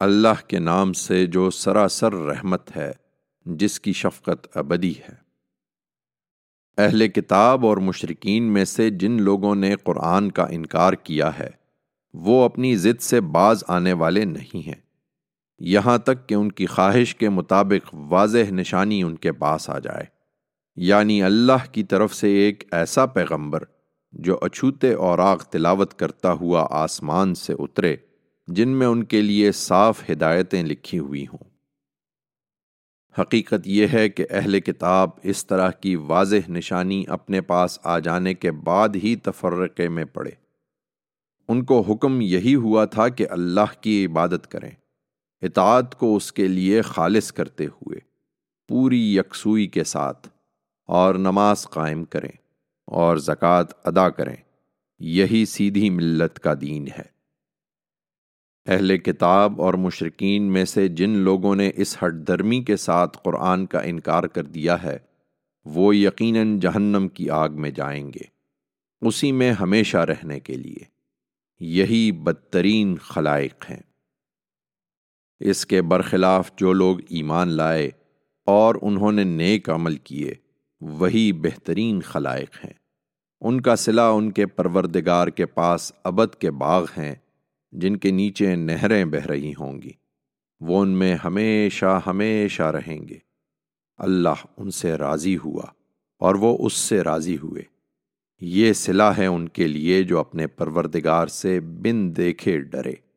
اللہ کے نام سے جو سراسر رحمت ہے، جس کی شفقت ابدی ہے۔ اہل کتاب اور مشرقین میں سے جن لوگوں نے قرآن کا انکار کیا ہے، وہ اپنی ضد سے باز آنے والے نہیں ہیں۔ یہاں تک کہ ان کی خواہش کے مطابق واضح نشانی ان کے پاس آ جائے۔ یعنی اللہ کی طرف سے ایک ایسا پیغمبر جو اچھوتے اور آگ تلاوت کرتا ہوا آسمان سے اترے۔ جن میں ان کے لیے صاف ہدایتیں لکھی ہوئی ہوں۔ حقیقت یہ ہے کہ اہل کتاب اس طرح کی واضح نشانی اپنے پاس آ جانے کے بعد ہی تفرقے میں پڑے۔ ان کو حکم یہی ہوا تھا کہ اللہ کی عبادت کریں، اطاعت کو اس کے لیے خالص کرتے ہوئے، پوری یکسوئی کے ساتھ، اور نماز قائم کریں اور زکوٰۃ ادا کریں۔ یہی سیدھی ملت کا دین ہے۔ اہل کتاب اور مشرقین میں سے جن لوگوں نے اس ہٹ درمی کے ساتھ قرآن کا انکار کر دیا ہے، وہ یقیناً جہنم کی آگ میں جائیں گے۔ اسی میں ہمیشہ رہنے کے لیے۔ یہی بدترین خلائق ہیں۔ اس کے برخلاف جو لوگ ایمان لائے اور انہوں نے نیک عمل کیے، وہی بہترین خلائق ہیں۔ ان کا صلہ ان کے پروردگار کے پاس ابد کے باغ ہیں۔ جن کے نیچے نہریں بہہ رہی ہوں گی، وہ ان میں ہمیشہ ہمیشہ رہیں گے۔ اللہ ان سے راضی ہوا اور وہ اس سے راضی ہوئے۔ یہ صلاح ہے ان کے لیے جو اپنے پروردگار سے بن دیکھے ڈرے۔